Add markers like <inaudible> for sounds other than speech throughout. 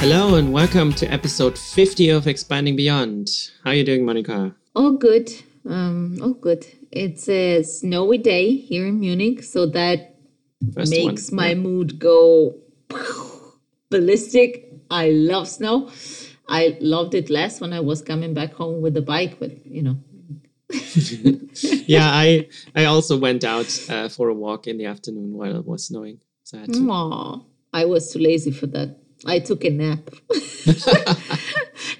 Hello and welcome to episode 50 of Expanding Beyond. How are you doing, Monica? All good. Um, all good. It's a snowy day here in Munich, so that First makes one. my Yeah. mood go <laughs> ballistic. I love snow. I loved it less when I was coming back home with the bike, but you know, <laughs> yeah, I I also went out uh, for a walk in the afternoon while it was snowing. So I had to- Aw, I was too lazy for that. I took a nap. <laughs>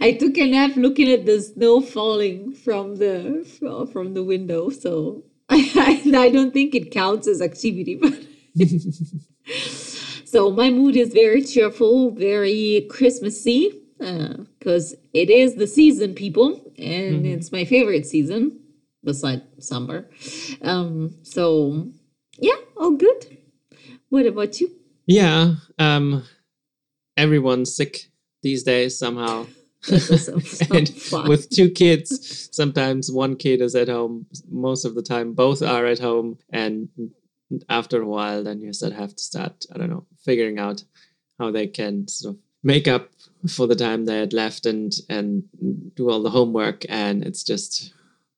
I took a nap looking at the snow falling from the from the window. So I, <laughs> I, don't think it counts as activity, but <laughs> so my mood is very cheerful, very Christmassy because it is the season, people, and it's my favorite season beside summer. Um, so yeah, all good. What about you? yeah, um, everyone's sick these days somehow. <laughs> So, <laughs> so and fun. with two kids, sometimes one kid is at home. Most of the time, both are at home, and after a while, then you sort of have to start. I don't know, figuring out how they can sort of make up for the time they had left and and do all the homework. And it's just,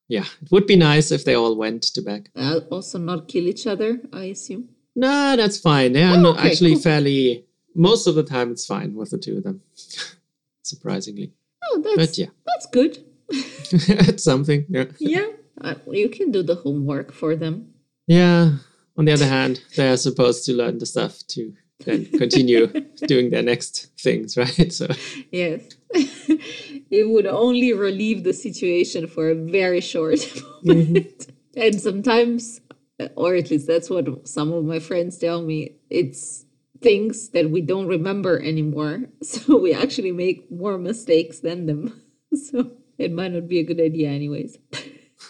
yeah, it would be nice if they all went to back. Uh, also not kill each other, I assume. No, that's fine. They are Oh, okay, actually cool. fairly. Most of the time, it's fine with the two of them. <laughs> Surprisingly, Oh, that's but yeah, that's good. <laughs> it's something. Yeah. Yeah, uh, you can do the homework for them. Yeah. On the other hand, they are supposed to learn the stuff to then <laughs> continue doing their next things, right? So Yes, it would only relieve the situation for a very short moment, and sometimes, or at least that's what some of my friends tell me. It's things that we don't remember anymore, <laughs> so we actually make more mistakes than them. <laughs> So it might not be a good idea, anyways.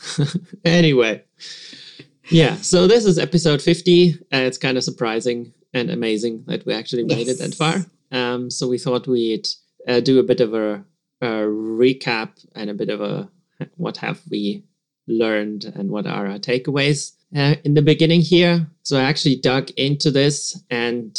<laughs> anyway, yeah. So this is episode fifty, and it's kind of surprising and amazing that we actually made it that far. Um, so we thought we'd uh, do a bit of a, a recap and a bit of a what have we learned and what are our takeaways uh, in the beginning here. So I actually dug into this and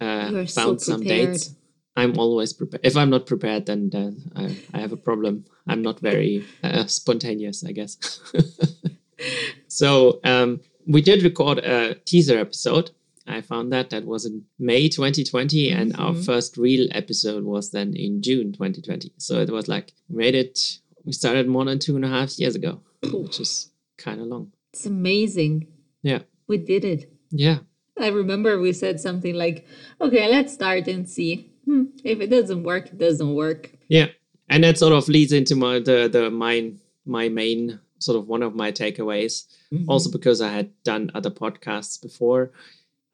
uh, are so found some dates. I'm always prepared. If I'm not prepared, then uh, I, I have a problem. I'm not very uh, spontaneous, I guess. <laughs> so um, we did record a teaser episode. I found that that was in May 2020, and our Mhm. first real episode was then in June 2020. So it was like we made it. We started more than two and a half years ago, which is kind of long. It's amazing. Yeah, We did it. yeah, I remember we said something like, okay, let's start and see. Hmm, if it doesn't work, it doesn't work. yeah. And that sort of leads into my the the my my main sort of one of my takeaways. also because I had done other podcasts before.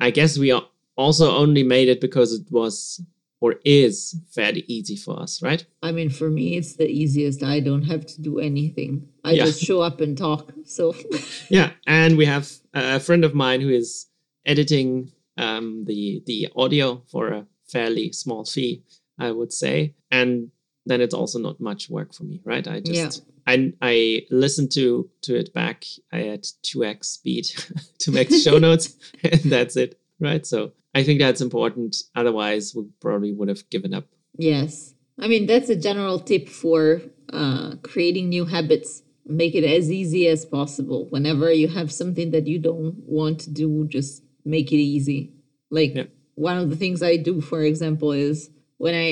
I guess we also only made it because it was or is fairly easy for us, right? I mean, for me, it's the easiest. I don't have to do anything. I Yeah. just show up and talk. So, <laughs> Yeah, and we have a friend of mine who is editing um, the the audio for a fairly small fee, I would say, and then it's also not much work for me, right? I just I I listened to to it back. I had two x speed <laughs> to make the show notes, <laughs> and that's it, right? So I think that's important. Otherwise, we probably would have given up. yes. I mean, that's a general tip for uh, creating new habits. Make it as easy as possible. Whenever you have something that you don't want to do, just make it easy. Like Yeah. one of the things I do, for example, is when I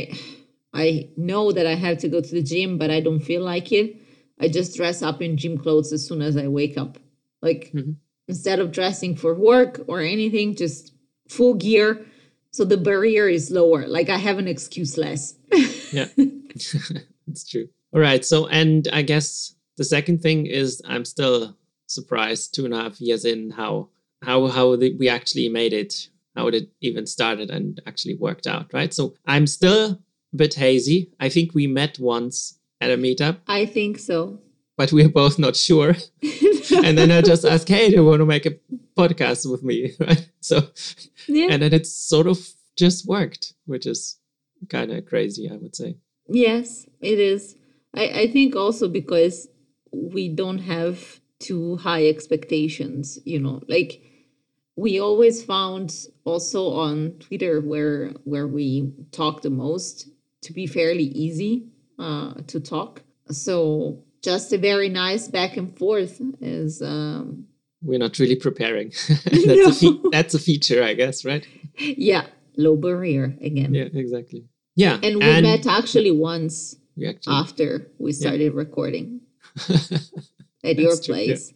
I know that I have to go to the gym, but I don't feel like it. I just dress up in gym clothes as soon as I wake up. Like Mhm. instead of dressing for work or anything, just full gear. So the barrier is lower. Like I have an excuse less. Yeah, <laughs> it's true. All right. So, and I guess the second thing is I'm still surprised two and a half years in how how how the, we actually made it, how it even started and actually worked out. Right. So I'm still a bit hazy. I think we met once at a meetup, I think so. but we're both not sure. <laughs> and then I just asked, "Hey, do you want to make a podcast with me?" <laughs> Right. So, yeah. and then it sort of just worked, which is kind of crazy, I would say. Yes, it is. I, I think also because we don't have too high expectations, you know, like we always found also on Twitter where where we talk the most, to be fairly easy uh, to talk. So just a very nice back and forth is. Um, We're not really preparing. <laughs> <laughs> that's, no. a fe- that's a feature, I guess, right? Yeah, low barrier again. Yeah, exactly. Yeah, and we and met actually once we actually, after we started <laughs> yeah. recording at your place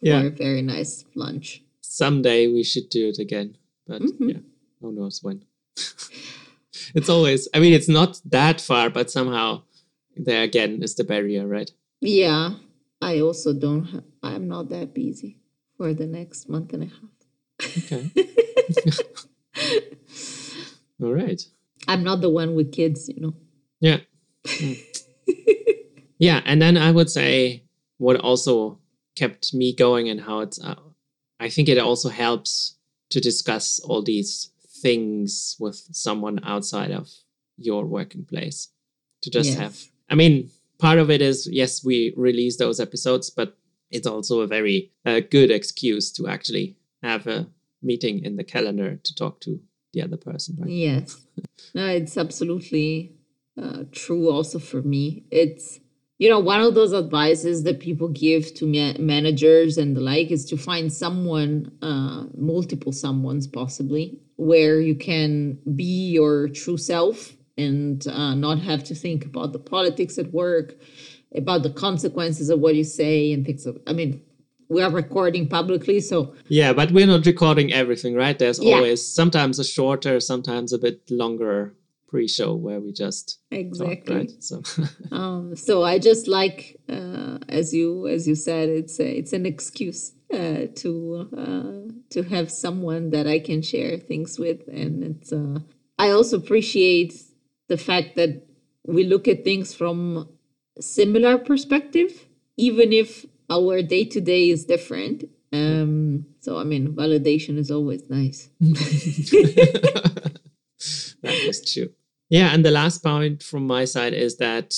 yeah. for a very nice lunch. Someday we should do it again, but mm-hmm. yeah, who knows when. it's always, I mean, it's not that far, but somehow there again is the barrier, right? Yeah, I also don't. Ha- I'm not that busy for the next month and a half. Okay. <laughs> All right. I'm not the one with kids, you know. Yeah. Mm. <laughs> yeah, and then I would say what also kept me going and how it's. Uh, I think it also helps to discuss all these things with someone outside of your working place. To just yes. have. I mean, part of it is yes, we release those episodes, but it's also a very uh, good excuse to actually have a meeting in the calendar to talk to the other person, right? Yes. <laughs> no, it's absolutely uh, true also for me. It's, you know, one of those advices that people give to ma- managers and the like is to find someone, uh, multiple someones possibly, where you can be your true self and uh, not have to think about the politics at work, about the consequences of what you say and things of, I mean, we are recording publicly so. Yeah but we're not recording everything right? There's yeah. always sometimes a shorter sometimes a bit longer pre-show where we just exactly talk, right? So. <laughs> Um, so i just like uh, as you as you said it's a, it's an excuse uh, to uh, to have someone that i can share things with and it's uh, i also appreciate the fact that we look at things from similar perspective even if our day to day is different. Um, so I mean, validation is always nice. <laughs> that is true. Yeah, and the last point from my side is that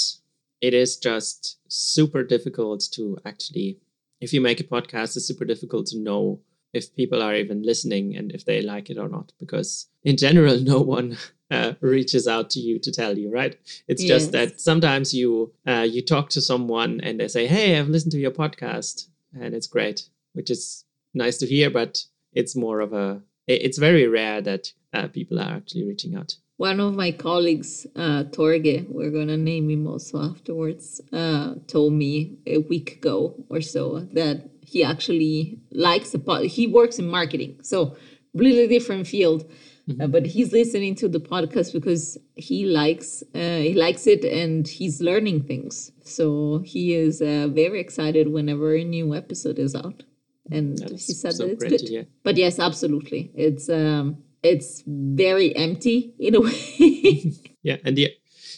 it is just super difficult to actually, if you make a podcast, it's super difficult to know if people are even listening and if they like it or not because in general <laughs> no one uh, reaches out to you to tell you right it's yes. just that sometimes you uh, you talk to someone and they say hey i've listened to your podcast and it's great which is nice to hear but it's more of a it's very rare that uh, people are actually reaching out one of my colleagues, uh, Torge, we're gonna name him also afterwards, uh, told me a week ago or so that he actually likes the pod. He works in marketing, so really different field. Mm-hmm. Uh, but he's listening to the podcast because he likes uh, he likes it and he's learning things. So he is uh, very excited whenever a new episode is out. And That's he said so that it's good. But yes, absolutely, it's um, it's very empty in a <laughs> way. <laughs> yeah, and the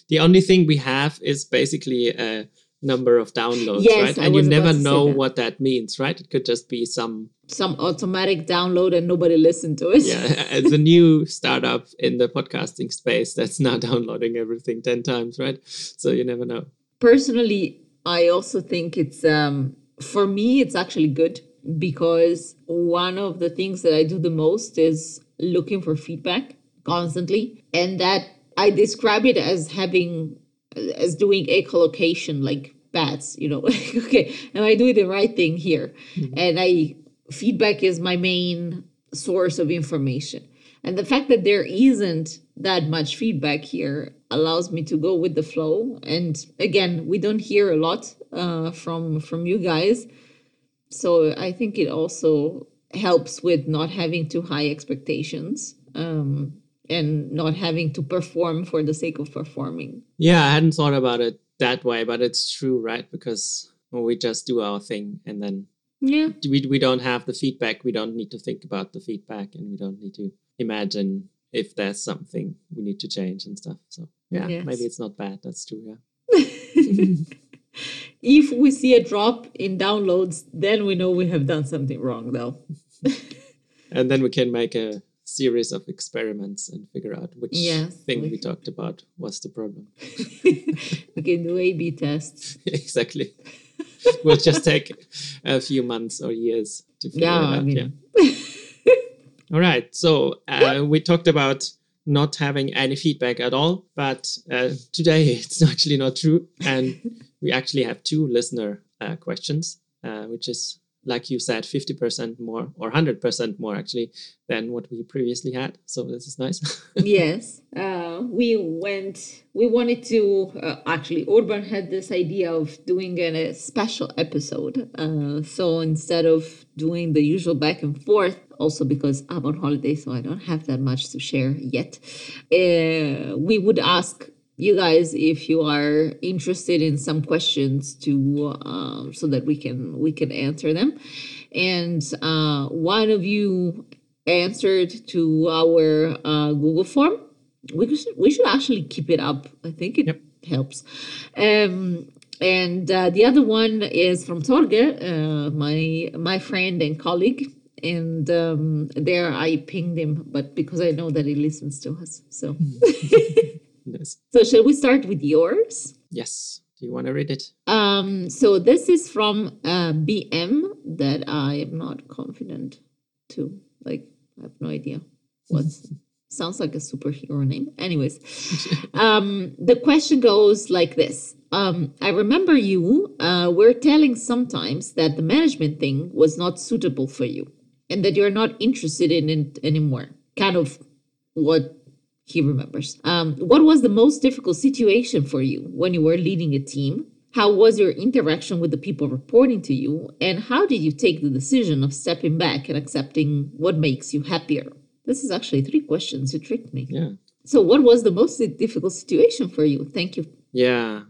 the only thing we have is basically a number of downloads, yes, right? And you never know that. what that means, right? It could just be some some automatic download and nobody listened to it. Yeah, it's a new startup in the podcasting space that's now <laughs> downloading everything 10 times, right? So you never know. Personally, I also think it's um for me it's actually good because one of the things that I do the most is looking for feedback constantly and that I describe it as having as doing echolocation like bats you know <laughs> okay am i doing the right thing here? Mm-hmm. and i feedback is my main source of information. And the fact that there isn't that much feedback here allows me to go with the flow. And again we don't hear a lot uh, from from you guys. So i think it also helps with not having too high expectations um, and not having to perform for the sake of performing. Yeah, I hadn't thought about it that way, but it's true, right? Because we just do our thing and then yeah, we, we don't have the feedback. We don't need to think about the feedback and we don't need to imagine if there's something we need to change and stuff. So yeah, yes. maybe it's not bad. That's true. Yeah. <laughs> <laughs> if we see a drop in downloads, then we know we have done something wrong, though. And then we can make a series of experiments and figure out which yes, thing we, we talked about was the problem. <laughs> we can do A B tests. <laughs> exactly. we'll just take a few months or years to figure yeah, it out. I mean. yeah. <laughs> All right. So uh, we talked about not having any feedback at all. But uh, today it's actually not true. And we actually have two listener uh, questions, uh, which is like you said, 50% more or 100% more actually than what we previously had. So this is nice. <laughs> yes. Uh, we went, we wanted to, uh, actually, Urban had this idea of doing a special episode. Uh, so instead of doing the usual back and forth, also because I'm on holiday, so I don't have that much to share yet, uh, we would ask you guys if you are interested in some questions to um, so that we can we can answer them. And uh, one of you answered to our uh, google form. We should, we should actually keep it up. I think it yep. helps. Um, and uh, the other one is from Torge, uh, my my friend and colleague. And um, there I pinged him, but because I know that he listens to us, so <laughs> <laughs> Yes. So shall we start with yours? Yes. Do you want to read it? Um, so this is from uh, BM that I am not confident to. Like, I have no idea. What's <laughs> sounds like a superhero name. Anyways, um, the question goes like this. Um, I remember you uh, were telling sometimes that the management thing was not suitable for you and that you're not interested in it anymore. Kind of what he remembers. Um, what was the most difficult situation for you when you were leading a team? How was your interaction with the people reporting to you? And how did you take the decision of stepping back and accepting what makes you happier? This is actually three questions. You tricked me. Yeah. So, what was the most difficult situation for you? Thank you. Yeah.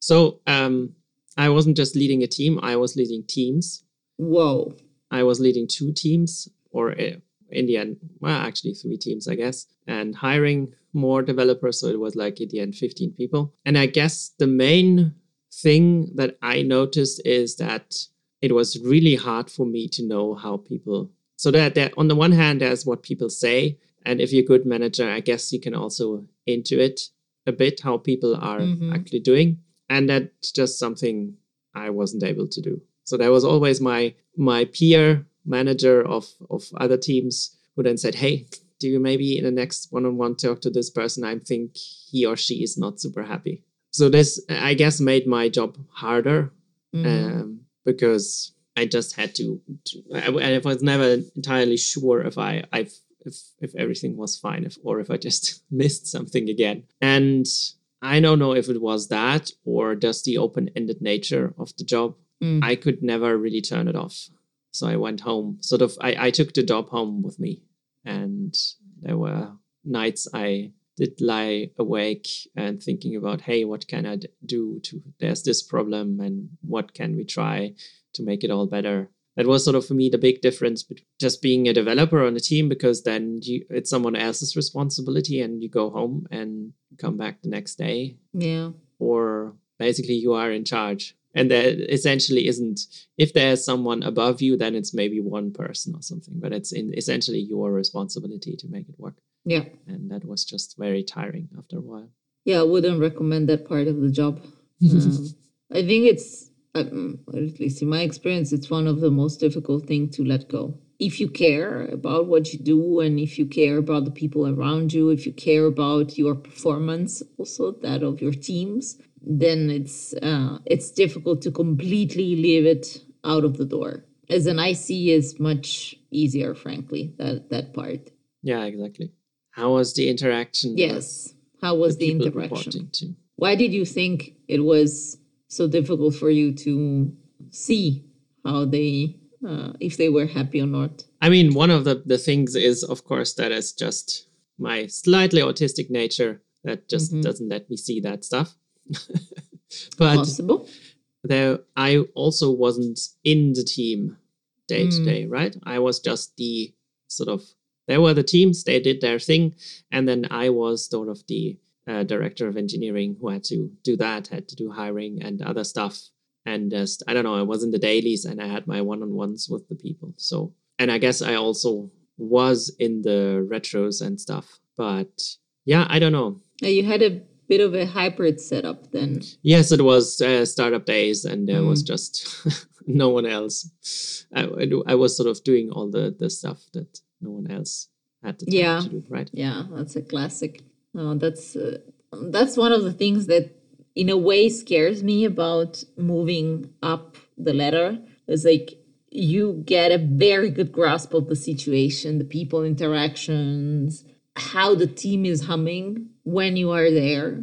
So, um, I wasn't just leading a team, I was leading teams. Whoa. I was leading two teams, or a, in the end, well, actually three teams, I guess, and hiring more developers. So it was like in the end 15 people. And I guess the main thing that I noticed is that it was really hard for me to know how people. So that, that on the one hand, there's what people say, and if you're a good manager, I guess you can also intuit a bit how people are mm-hmm. actually doing, and that's just something I wasn't able to do. So that was always my my peer manager of of other teams who then said, "Hey, do you maybe in the next one-on-one talk to this person? I think he or she is not super happy." So this, I guess, made my job harder mm. um, because I just had to. to I, I, was never entirely sure if I I've if if everything was fine if or if I just <laughs> missed something again. And I don't know if it was that or just the open-ended nature of the job. Mm. I could never really turn it off. So I went home. Sort of, I, I took the job home with me, and there were nights I did lie awake and thinking about, hey, what can I do to? There's this problem, and what can we try to make it all better? That was sort of for me the big difference just being a developer on a team because then you, it's someone else's responsibility and you go home and come back the next day. Yeah. Or basically you are in charge and there essentially isn't if there's someone above you then it's maybe one person or something but it's in essentially your responsibility to make it work. Yeah. And that was just very tiring after a while. Yeah i wouldn't recommend that part of the job. <laughs> Um, i think it's um, at least in my experience it's one of the most difficult things to let go if you care about what you do and if you care about the people around you if you care about your performance also that of your teams then it's uh, it's difficult to completely leave it out of the door. As an IC is much easier, frankly. That that part. Yeah, exactly. How was the interaction? Yes. How was the, the interaction? Why did you think it was so difficult for you to see how they uh, if they were happy or not? I mean, one of the, the things is, of course, that is just my slightly autistic nature that just mm-hmm. doesn't let me see that stuff. <laughs> but Possible. there, I also wasn't in the team day to day, mm. right? I was just the sort of there were the teams, they did their thing, and then I was sort of the uh, director of engineering who had to do that, had to do hiring and other stuff. And just, I don't know, I was in the dailies and I had my one on ones with the people. So, and I guess I also was in the retros and stuff. But yeah, I don't know. You had a bit of a hybrid setup then. Yes, it was uh, startup days, and there mm. was just <laughs> no one else. I, I was sort of doing all the the stuff that no one else had Yeah. to do, right? Yeah, that's a classic. No, that's uh, that's one of the things that, in a way, scares me about moving up the ladder. Is like you get a very good grasp of the situation, the people interactions, how the team is humming when you are there,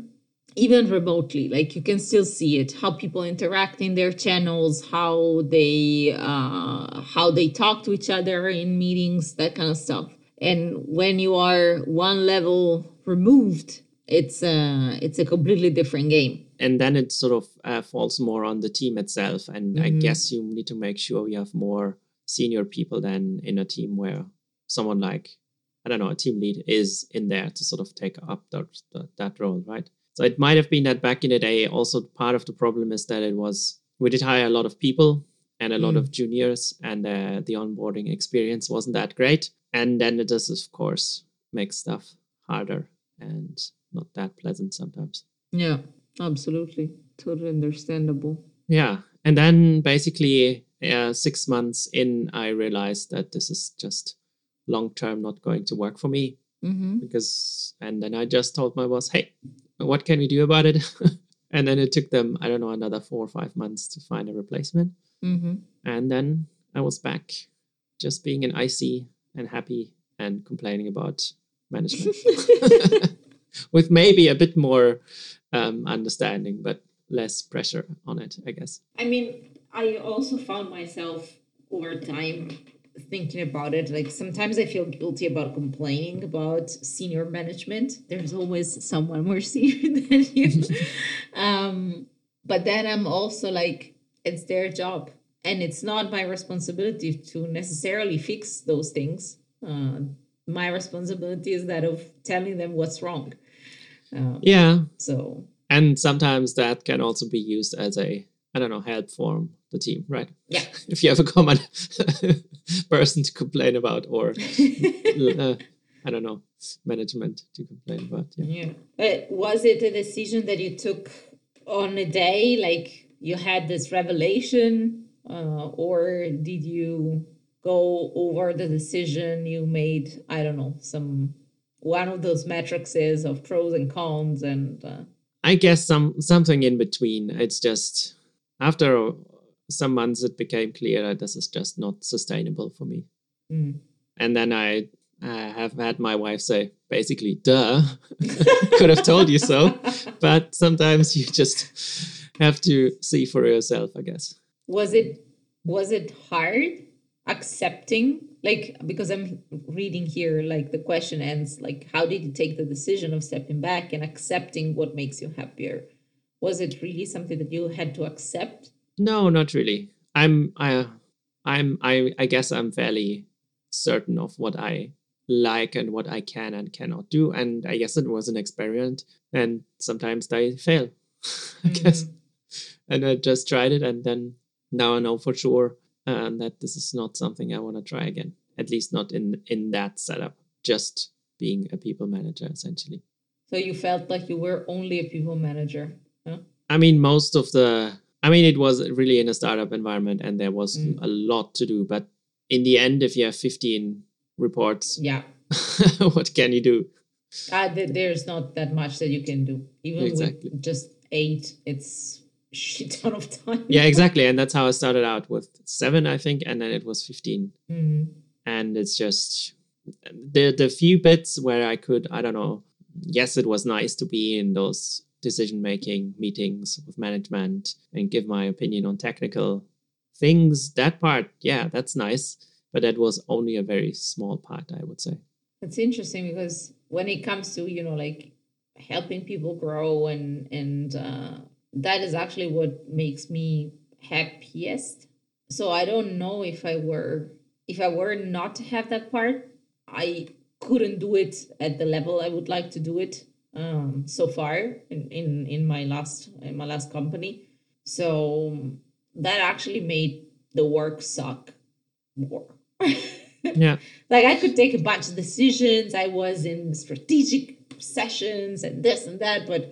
even remotely. Like you can still see it, how people interact in their channels, how they uh, how they talk to each other in meetings, that kind of stuff. And when you are one level removed, it's a it's a completely different game. and then it sort of uh, falls more on the team itself and i Mhm. guess you need to make sure you have more senior people than in a team where someone like i don't know a team lead is in there to sort of take up that, that, role right so it might have been that back in the day also part of the problem is that it was we did hire a lot of people and a lot Mm. of juniors and uh, the onboarding experience wasn't that great and then it does of course make stuff harder and not that pleasant sometimes Yeah, absolutely, totally understandable. Yeah. And then basically, uh, six months in, I realized that this is just long term not going to work for me Mm-hmm. because, and then I just told my boss, hey, what can we do about it? <laughs> and then it took them, I don't know, another four or five months to find a replacement. Mm-hmm. And then I was back just being an IC and happy and complaining about management <laughs> <laughs> with maybe a bit more um, understanding, but less pressure on it, I guess. I mean, I also found myself over time thinking about it. Like sometimes I feel guilty about complaining about senior management. There's always someone more <laughs> senior than you. <laughs> um, but then I'm also like, it's their job. And it's not my responsibility to necessarily fix those things. Uh, my responsibility is that of telling them what's wrong. Um, Yeah. so And sometimes that can also be used as a, I don't know, help for the team, right? yeah. <laughs> If you have a common <laughs> person to complain about or, <laughs> uh, I don't know, management to complain about. Yeah. Yeah. But was it a decision that you took on a day? Like you had this revelation? Uh, or did you go over the decision you made? I don't know, some one of those matrices of pros and cons and uh, I guess some something in between. It's just after some months it became clear that this is just not sustainable for me. mm. And then I uh, have had my wife say, basically, duh, <laughs> could have told you so. But sometimes you just have to see for yourself, I guess. was it was it hard accepting like because i'm reading here like the question ends like how did you take the decision of stepping back and accepting what makes you happier was it really something that you had to accept No, not really. I'm I I'm I I guess I'm fairly certain of what I like and what I can and cannot do. And I guess it was an experiment and sometimes i fail. <laughs> I guess. Mm. And I just tried it and then now I know for sure um, that this is not something I want to try again. At least not in in that setup. Just being a people manager essentially. so you felt like you were only a people manager huh? I mean, most of the, I mean, it was really in a startup environment and there was Mm. a lot to do. But in the end, if you have 15 reports, yeah <laughs> what can you do? uh, th- there's not that much that you can do even Exactly. with just eight it's shit ton of time Yeah, <laughs> exactly. And that's how I started out with seven, I think. And then it was 15. Mhm. And it's just the, the few bits where I could, I don't know, yes, it was nice to be in those decision making meetings with management and give my opinion on technical things. That part, yeah, that's nice. But that was only a very small part, I would say. It's interesting because when it comes to you know like helping people grow and and uh, that is actually what makes me happiest. So I don't know if I were if I were not to have that part, I couldn't do it at the level I would like to do it um, so far in, in in my last in my last company. So that actually made the work suck more. <laughs> Yeah. like I could take a bunch of decisions. I was in strategic sessions and this and that, but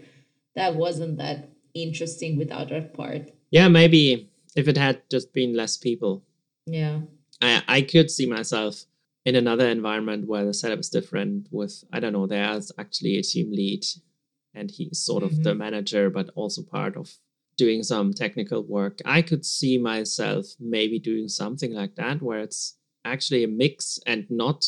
that wasn't that interesting without that part. Yeah, maybe if it had just been less people, Yeah. I, I could see myself in another environment where the setup is different with i don't know there's actually a team lead and he's sort of the Mm-hmm. manager but also part of doing some technical work i could see myself maybe doing something like that where it's actually a mix and not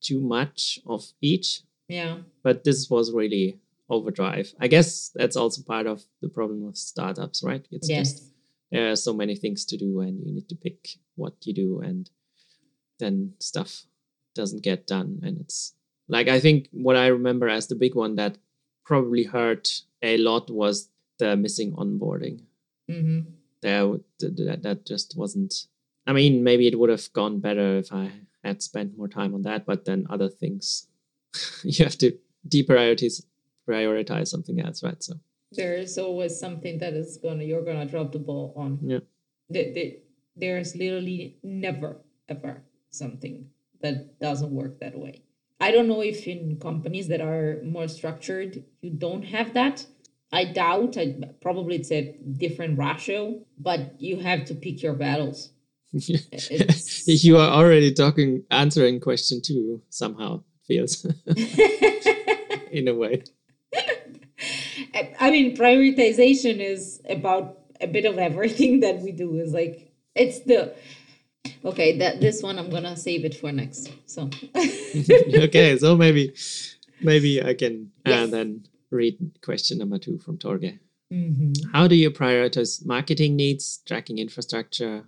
too much of each Yeah. but this was really overdrive. I guess that's also part of the problem with startups right? It's yes. just there are so many things to do and you need to pick what you do and then stuff doesn't get done. And it's like i think what i remember as the big one that probably hurt a lot was the missing onboarding. Hmm there w- th- th- that, that just wasn't i mean maybe it would have gone better if i had spent more time on that but then other things <laughs> you have to deprioritize prioritize something else right so There's always something that is gonna you're gonna drop the ball on. Yeah. The, the, there's literally never ever something that doesn't work that way. I don't know if in companies that are more structured you don't have that. I doubt. I probably it's a different ratio, but you have to pick your battles. <laughs> You are already talking answering question two somehow feels <laughs> <laughs> in a way I I mean, prioritization is about a bit of everything that we do. Is like it's the okay. That this one I'm gonna save it for next. So <laughs> okay so maybe maybe i can Yes. and then read question number two from torge Mhm. how do you prioritize marketing needs tracking infrastructure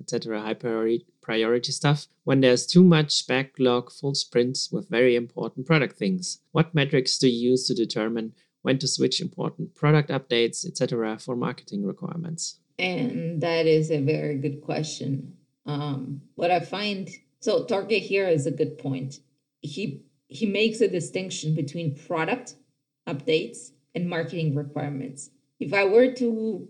etc high priority priority stuff when there's too much backlog full sprints with very important product things what metrics do you use to determine when to switch important product updates etc for marketing requirements and that is a very good question. Um, what I find so Torge here is a good point. He he makes a distinction between product updates and marketing requirements. If I were to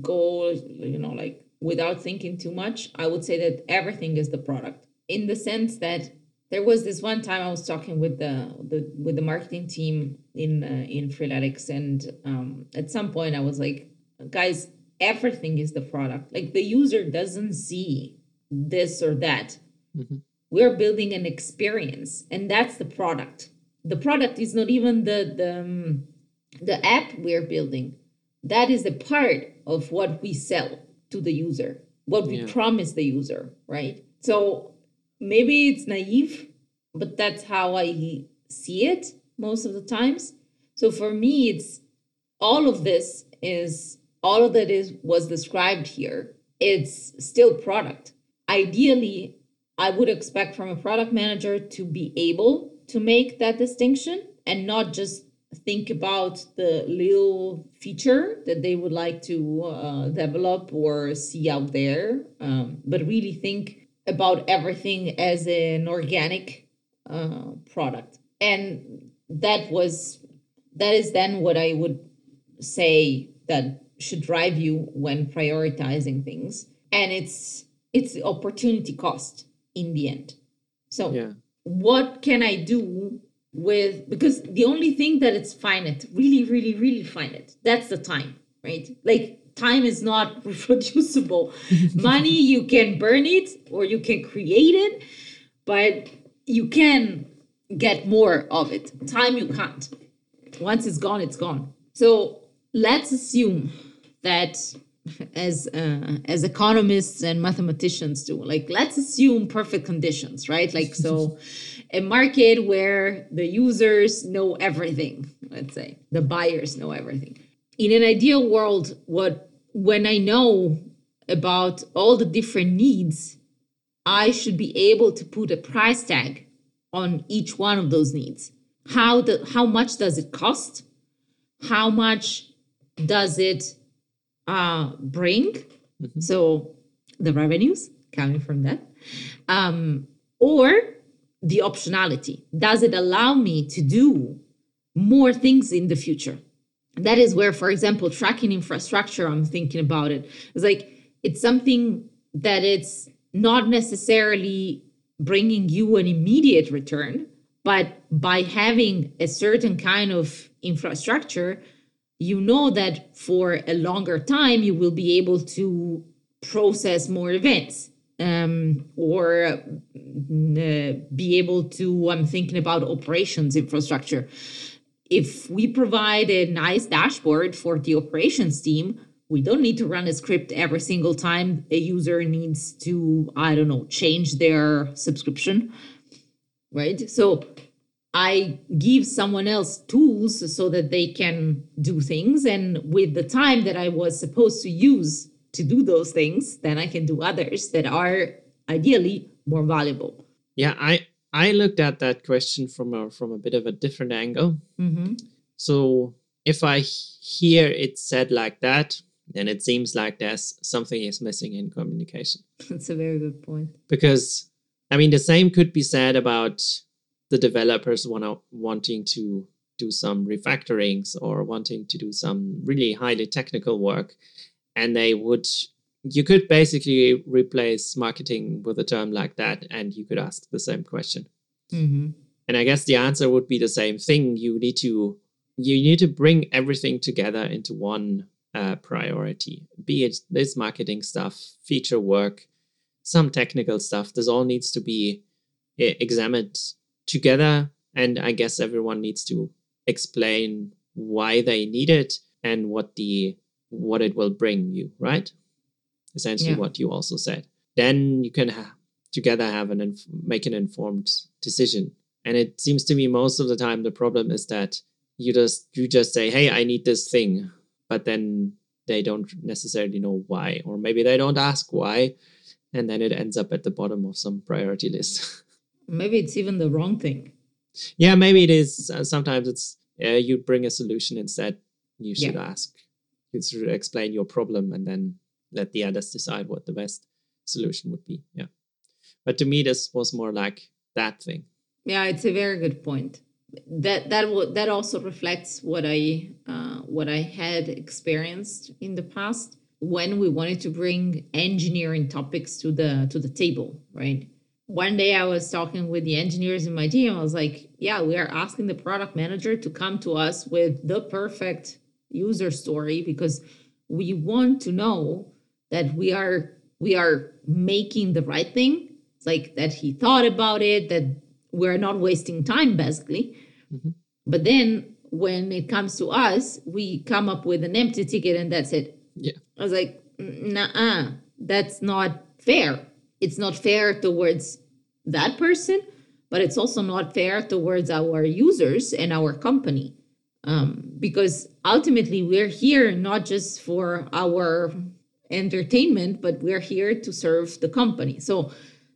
go, you know, like without thinking too much, I would say that everything is the product in the sense that there was this one time I was talking with the, the with the marketing team in uh, in Freeletics, and um, at some point I was like, guys, everything is the product. Like the user doesn't see this or that. Mhm. We're building an experience, and that's the product. The product is not even the the um, the app we're building. That is a part of what we sell to the user, what we Yeah. promise the user, right? So maybe it's naive, but that's how I see it most of the times. So for me, it's all of this is all of that is was described here. It's still product. Ideally, I would expect from a product manager to be able to make that distinction and not just think about the little feature that they would like to uh, develop or see out there, um, but really think about everything as an organic uh, product. And that was that is then what I would say that should drive you when prioritizing things, and it's it's the opportunity cost in the end. So yeah what can I do with because the only thing that it's finite, really, really, really finite, that's the time, right? Like time is not <laughs> reproducible. Money you can burn it or you can create it, but you can get more of it. Time you can't. Once it's gone, it's gone. So let's assume that as uh, as economists and mathematicians do like let's assume perfect conditions right like so a market where the users know everything let's say the buyers know everything in an ideal world what when i know about all the different needs i should be able to put a price tag on each one of those needs how the how much does it cost how much does it uh, bring. So the revenues coming from that, um, or the optionality. Does it allow me to do more things in the future? That is where, for example, tracking infrastructure. I'm thinking about it. It's like it's something that it's not necessarily bringing you an immediate return, but by having a certain kind of infrastructure, you know that for a longer time you will be able to process more events um, or uh, be able to i'm thinking about operations infrastructure if we provide a nice dashboard for the operations team we don't need to run a script every single time a user needs to i don't know change their subscription right so i give someone else tools so that they can do things and with the time that i was supposed to use to do those things, then I can do others that are ideally more valuable. Yeah, I I looked at that question from a from a bit of a different angle. Mm-hmm. So if I hear it said like that, then it seems like there's something is missing in communication. <laughs> That's a very good point. Because I mean, the same could be said about the developers wanna, wanting to do some refactorings or wanting to do some really highly technical work and they would you could basically replace marketing with a term like that and you could ask the same question mm-hmm. and i guess the answer would be the same thing you need to you need to bring everything together into one uh, priority be it this marketing stuff feature work some technical stuff this all needs to be eh, examined together and i guess everyone needs to explain why they need it and what the what it will bring you, right? Essentially, yeah. what you also said. Then you can ha- together have an inf- make an informed decision. And it seems to me most of the time the problem is that you just you just say, "Hey, I need this thing," but then they don't necessarily know why, or maybe they don't ask why, and then it ends up at the bottom of some priority list. <laughs> maybe it's even the wrong thing. Yeah, maybe it is. Uh, sometimes it's uh, you bring a solution instead. You should yeah. ask sort of explain your problem and then let the others decide what the best solution would be. Yeah. But to me, this was more like that thing. Yeah, it's a very good point. That that w- that also reflects what I uh, what I had experienced in the past when we wanted to bring engineering topics to the to the table, right? One day I was talking with the engineers in my team. I was like, "Yeah, we are asking the product manager to come to us with the perfect user story because we want to know that we are we are making the right thing it's like that he thought about it that we're not wasting time basically. Mm-hmm. but then when it comes to us we come up with an empty ticket and that's it. Yeah. I was like nah that's not fair. It's not fair towards that person but it's also not fair towards our users and our company. Um, because ultimately we're here not just for our entertainment, but we're here to serve the company. So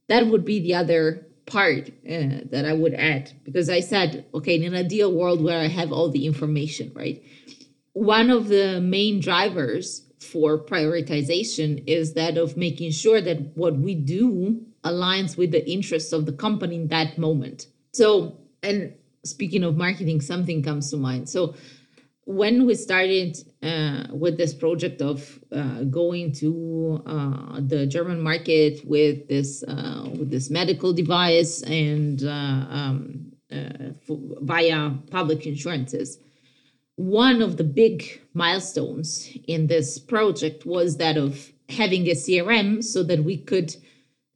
that would be the other part uh, that I would add because I said, okay, in an ideal world where I have all the information, right? One of the main drivers for prioritization is that of making sure that what we do aligns with the interests of the company in that moment. So, and speaking of marketing, something comes to mind. So when we started uh, with this project of uh, going to uh, the German market with this uh, with this medical device and uh, um, uh, via public insurances, one of the big milestones in this project was that of having a CRM so that we could,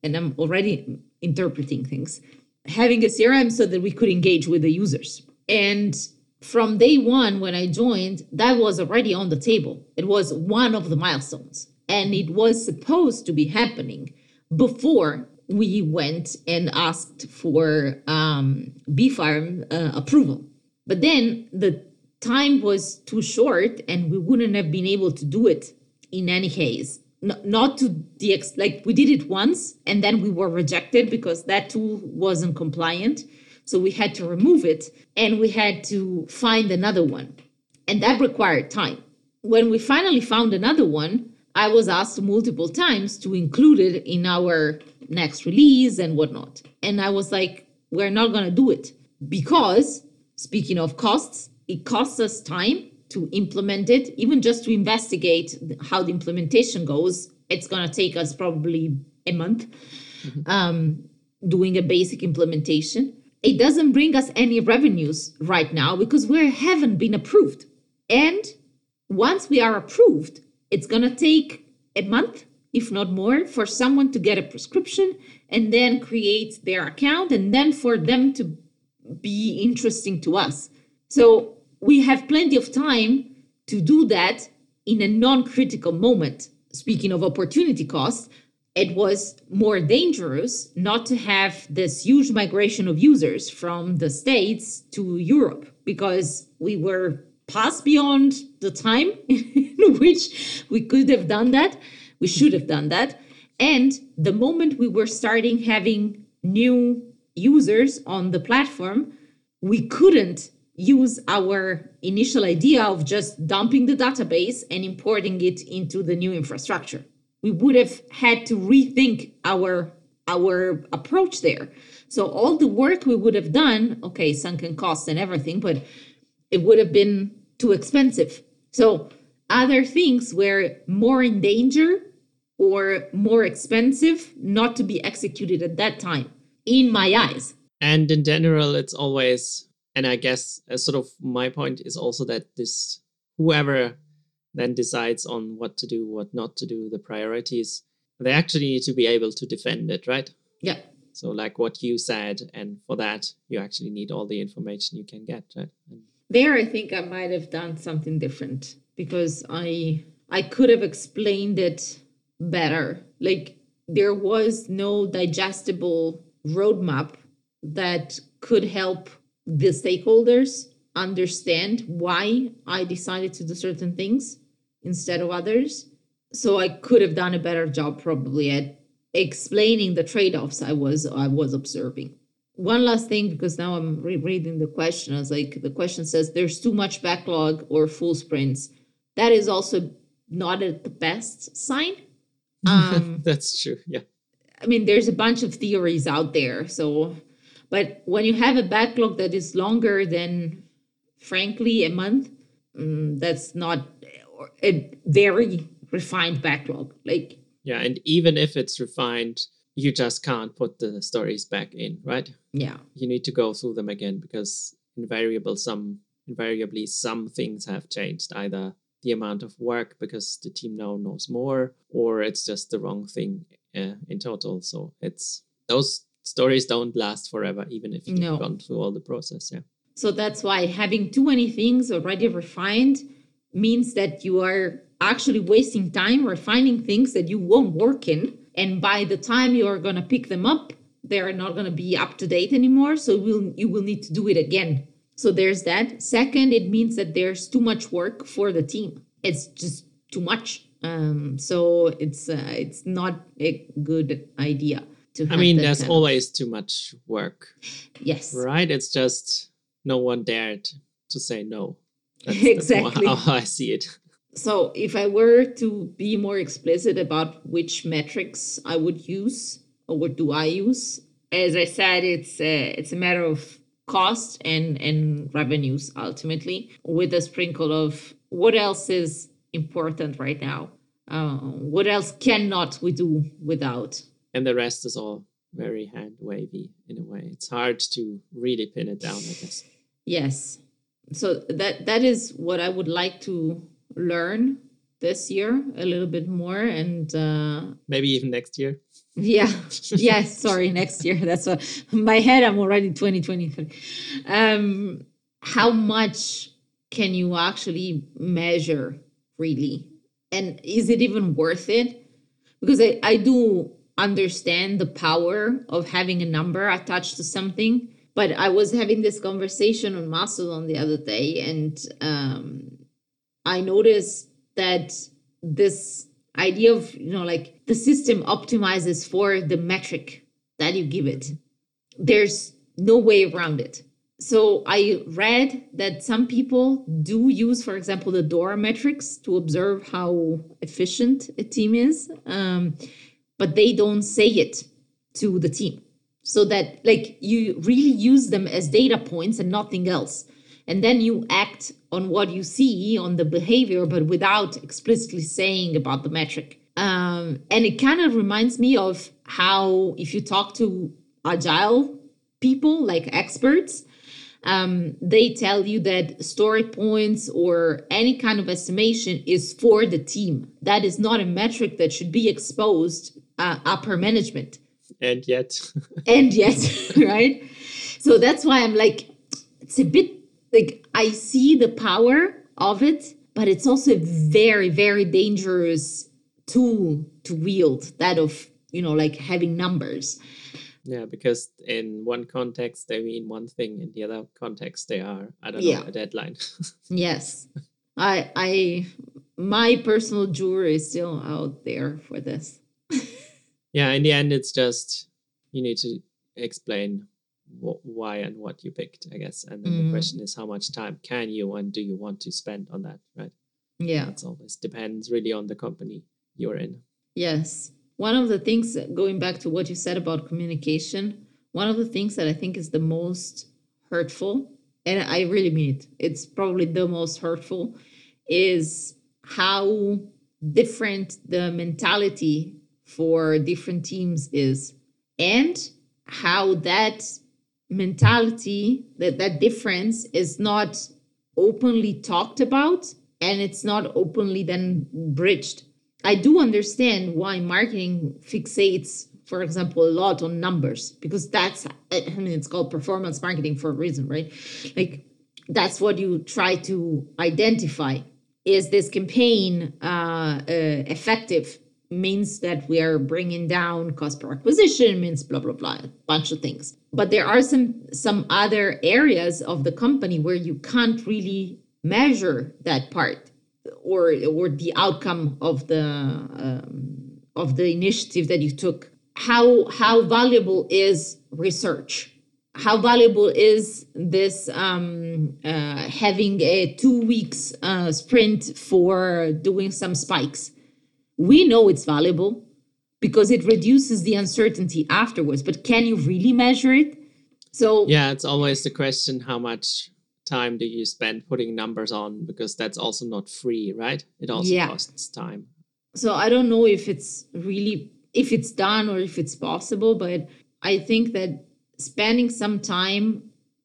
and I'm already interpreting things, having a CRM so that we could engage with the users. And from day one, when I joined, that was already on the table. It was one of the milestones, and it was supposed to be happening before we went and asked for um, BfArM uh, approval. But then the time was too short, and we wouldn't have been able to do it in any case not to the ex like we did it once and then we were rejected because that tool wasn't compliant so we had to remove it and we had to find another one. And that required time. When we finally found another one i was asked multiple times to include it in our next release and whatnot. And i was like we're not going to do it. Because speaking of costs it costs us time to implement it, even just to investigate how the implementation goes, it's going to take us probably a month mm-hmm. um, doing a basic implementation. It doesn't bring us any revenues right now because we haven't been approved. And once we are approved, it's going to take a month if not more, for someone to get a prescription and then create their account and then for them to be interesting to us. So we have plenty of time to do that in a non critical moment. Speaking of opportunity cost, it was more dangerous not to have this huge migration of users from the States to Europe because we were past beyond the time <laughs> in which we could have done that. We should have done that. And the moment we were starting having new users on the platform, we couldn't use our initial idea of just dumping the database and importing it into the new infrastructure. We would have had to rethink our our approach there. So all the work we would have done, okay, sunken costs and everything, but it would have been too expensive. So other things were more in danger or more expensive not to be executed at that time, in my eyes. And in general, it's always and I guess uh, sort of my point is also that this whoever then decides on what to do, what not to do, the priorities, they actually need to be able to defend it, right? Yeah. So like what you said, and for that you actually need all the information you can get, right? There, I think I might have done something different because I I could have explained it better. Like there was no digestible roadmap that could help the stakeholders understand why I decided to do certain things instead of others. So I could have done a better job probably at explaining the trade-offs I was I was observing. One last thing, because now I'm rereading the question. I was like, the question says there's too much backlog or full sprints. That is also not a, the best sign. <laughs> Um, That's true. Yeah. I mean, there's a bunch of theories out there. So but when you have a backlog that is longer than, frankly, a month, um, that's not a very refined backlog. Like yeah, and even if it's refined, you just can't put the stories back in, right? Yeah, you need to go through them again because invariable some invariably some things have changed either the amount of work because the team now knows more or it's just the wrong thing uh, in total so it's those stories don't last forever, even if you've no. gone through all the process. Yeah. So that's why having too many things already refined means that you are actually wasting time refining things that you won't work in. And by the time you are going to pick them up, they are not going to be up to date anymore. So we'll, you will need to do it again. So there's that. Second, it means that there's too much work for the team. It's just too much. Um, so it's uh, it's not a good idea to I mean, there's always of... too much work. Yes. Right? It's just no one dared to say no. That's, <laughs> exactly. <laughs> How I see it. So, if I were to be more explicit about which metrics I would use or what do I use, as I said, it's a, it's a matter of cost and and revenues ultimately, with a sprinkle of what else is important right now. Uh, what else cannot we do without? and the rest is all very hand wavy in a way. It's hard to really pin it down, I guess. Yes. So that that is what I would like to learn this year a little bit more and uh maybe even next year. <laughs> Yeah. yes, sorry, next year. <laughs> That's what my head I'm already 2023. Um how much can you actually measure really? And is it even worth it? Because I, I do understand the power of having a number attached to something. But I was having this conversation on Mastodon the other day, and um, I noticed that this idea of, you know, like the system optimizes for the metric that you give it. There's no way around it. So I read that some people do use, for example, the DORA metrics to observe how efficient a team is. Um, but they don't say it to the team so that like you really use them as data points and nothing else and then you act on what you see on the behavior but without explicitly saying about the metric um, and it kind of reminds me of how if you talk to agile people like experts um, they tell you that story points or any kind of estimation is for the team. That is not a metric that should be exposed uh, upper management. And yet. <laughs> and yet, <laughs> right? So that's why I'm like, it's a bit like I see the power of it, but it's also a very, very dangerous tool to wield that of, you know, like having numbers. Yeah, because in one context they mean one thing, in the other context they are, I don't Yeah. know, a deadline. <laughs> Yes. I I my personal jury is still out there for this. Yeah, in the end, it's just you need to explain wh- why and what you picked, I guess. And then Mhm. the question is, how much time can you and do you want to spend on that, right? Yeah. It's always depends really on the company you're in. Yes. One of the things, going back to what you said about communication, one of the things that I think is the most hurtful, and I really mean it, it's probably the most hurtful, is how different the mentality for different teams is, and how that mentality, that, that difference is not openly talked about and it's not openly then bridged. I do understand why marketing fixates, for example, a lot on numbers because that's, I mean, it's called performance marketing for a reason, right? Like that's what you try to identify. Is this campaign uh, uh, effective? Means that we are bringing down cost per acquisition, means blah, blah, blah, a bunch of things. But there are some some other areas of the company where you can't really measure that part or or the outcome of the um, of the initiative that you took. How how valuable is research? How valuable is this um, uh, having a two weeks uh, sprint for doing some spikes we know it's valuable because it reduces the uncertainty afterwards but can you really measure it so Yeah, it's always the question how much time do you spend putting numbers on because that's also not free, right? It also Yeah. costs time. so i don't know if it's really if it's done or if it's possible but i think that spending some time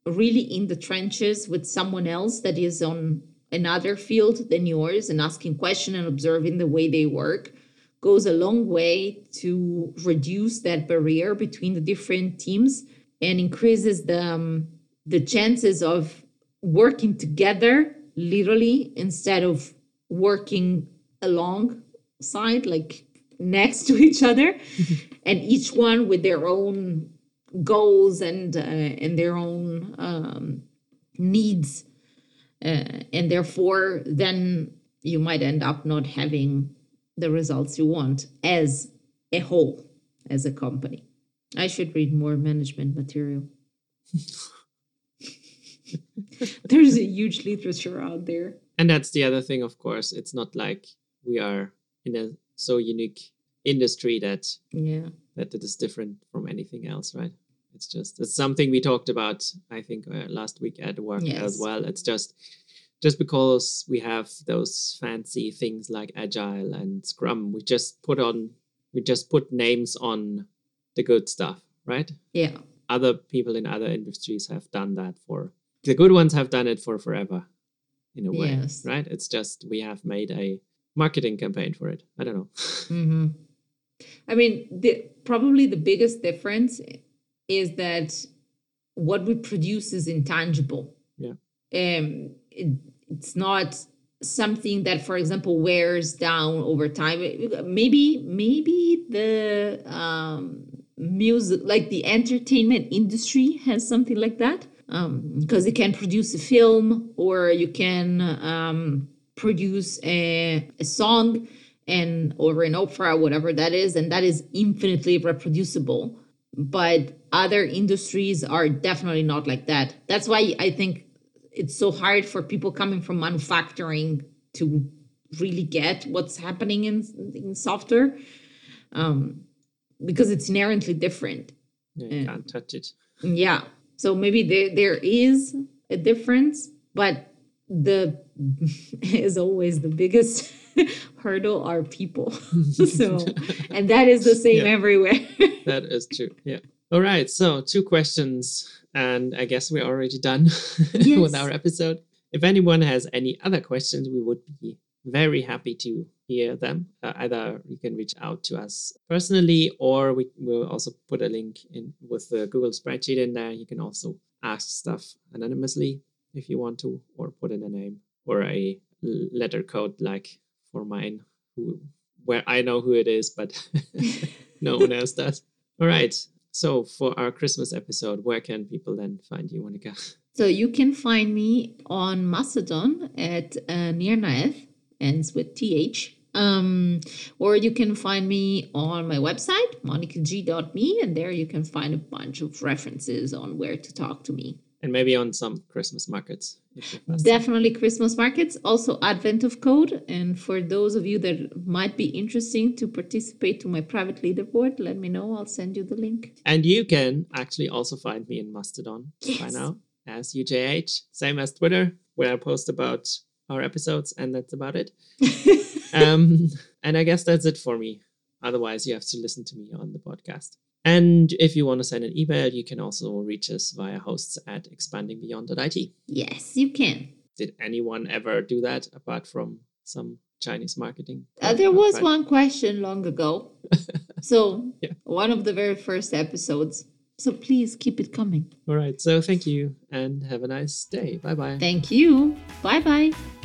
really in the trenches with someone else that is on another field than yours and asking questions and observing the way they work goes a long way to reduce that barrier between the different teams and increases the um, the chances of working together literally instead of working alongside like next to each other <laughs> and each one with their own goals and uh, and their own um, needs uh, and therefore then you might end up not having the results you want as a whole as a company i should read more management material <laughs> there's a huge literature out there And that's the other thing, of course. It's not like we are in a so unique industry that yeah that it is different from anything else, right? It's just it's something we talked about, I think, uh, last week at work as well. It's just just because we have those fancy things like agile and scrum, we just put on we just put names on the good stuff, right? yeah Other people in other industries have done that for the good ones have done it for forever, in a way, Yes. right? It's just we have made a marketing campaign for it. I don't know. <laughs> hmm I mean, the, probably the biggest difference is that what we produce is intangible. Yeah. Um, it, it's not something that, for example, wears down over time. Maybe, maybe the um, music, like the entertainment industry, has something like that. Because you can produce a film or you can um, produce a, a song and or an opera whatever that is and that is infinitely reproducible but other industries are definitely not like that that's why i think it's so hard for people coming from manufacturing to really get what's happening in, in software um, because it's inherently different Yeah, you can't touch it. yeah. So maybe there there is a difference, but the <laughs> is always the biggest <laughs> hurdle are people. <laughs> so and that is the same Yeah. everywhere. <laughs> That is true. Yeah. All right, so two questions, and I guess we're already done Yes. with our episode. If anyone has any other questions, we would be very happy to hear them. Uh, either you can reach out to us personally, or we will also put a link in with the Google spreadsheet in there. You can also ask stuff anonymously if you want to, or put in a name or a letter code like for mine, who where I know who it is, but <laughs> <laughs> no one else does. All right. So for our Christmas episode, where can people then find you, Monica? So you can find me on Mastodon at uh, Nirnaeth, ends with th. Um, or you can find me on my website, monicag.me, and there you can find a bunch of references on where to talk to me. And maybe on some Christmas markets. if you're fast. Definitely Christmas markets, also Advent of Code. And for those of you that might be interesting to participate to my private leaderboard, let me know. I'll send you the link. And you can actually also find me in Mastodon by now as UJH, same as Twitter, where I post about our episodes, and that's about it. <laughs> um, and I guess that's it for me. Otherwise, you have to listen to me on the podcast. And if you want to send an email, you can also reach us via hosts at expandingbeyond.it. yes, you can. Did anyone ever do that apart from some Chinese marketing? Uh, there was Right. one question long ago. <laughs> so, Yeah. one of the very first episodes. So, please keep it coming. All right. So thank you and have a nice day. Bye bye. Thank you. Bye bye.